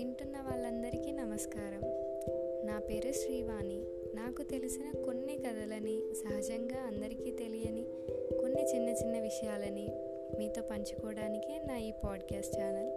వింటున్న వాళ్ళందరికీ నమస్కారం. నా పేరు శ్రీవాణి. నాకు తెలిసిన కొన్ని కథలని సహజంగా అందరికీ తెలియని కొన్ని చిన్న చిన్న విషయాలని మీతో పంచుకోవడానికే నా ఈ పాడ్కాస్ట్ ఛానల్.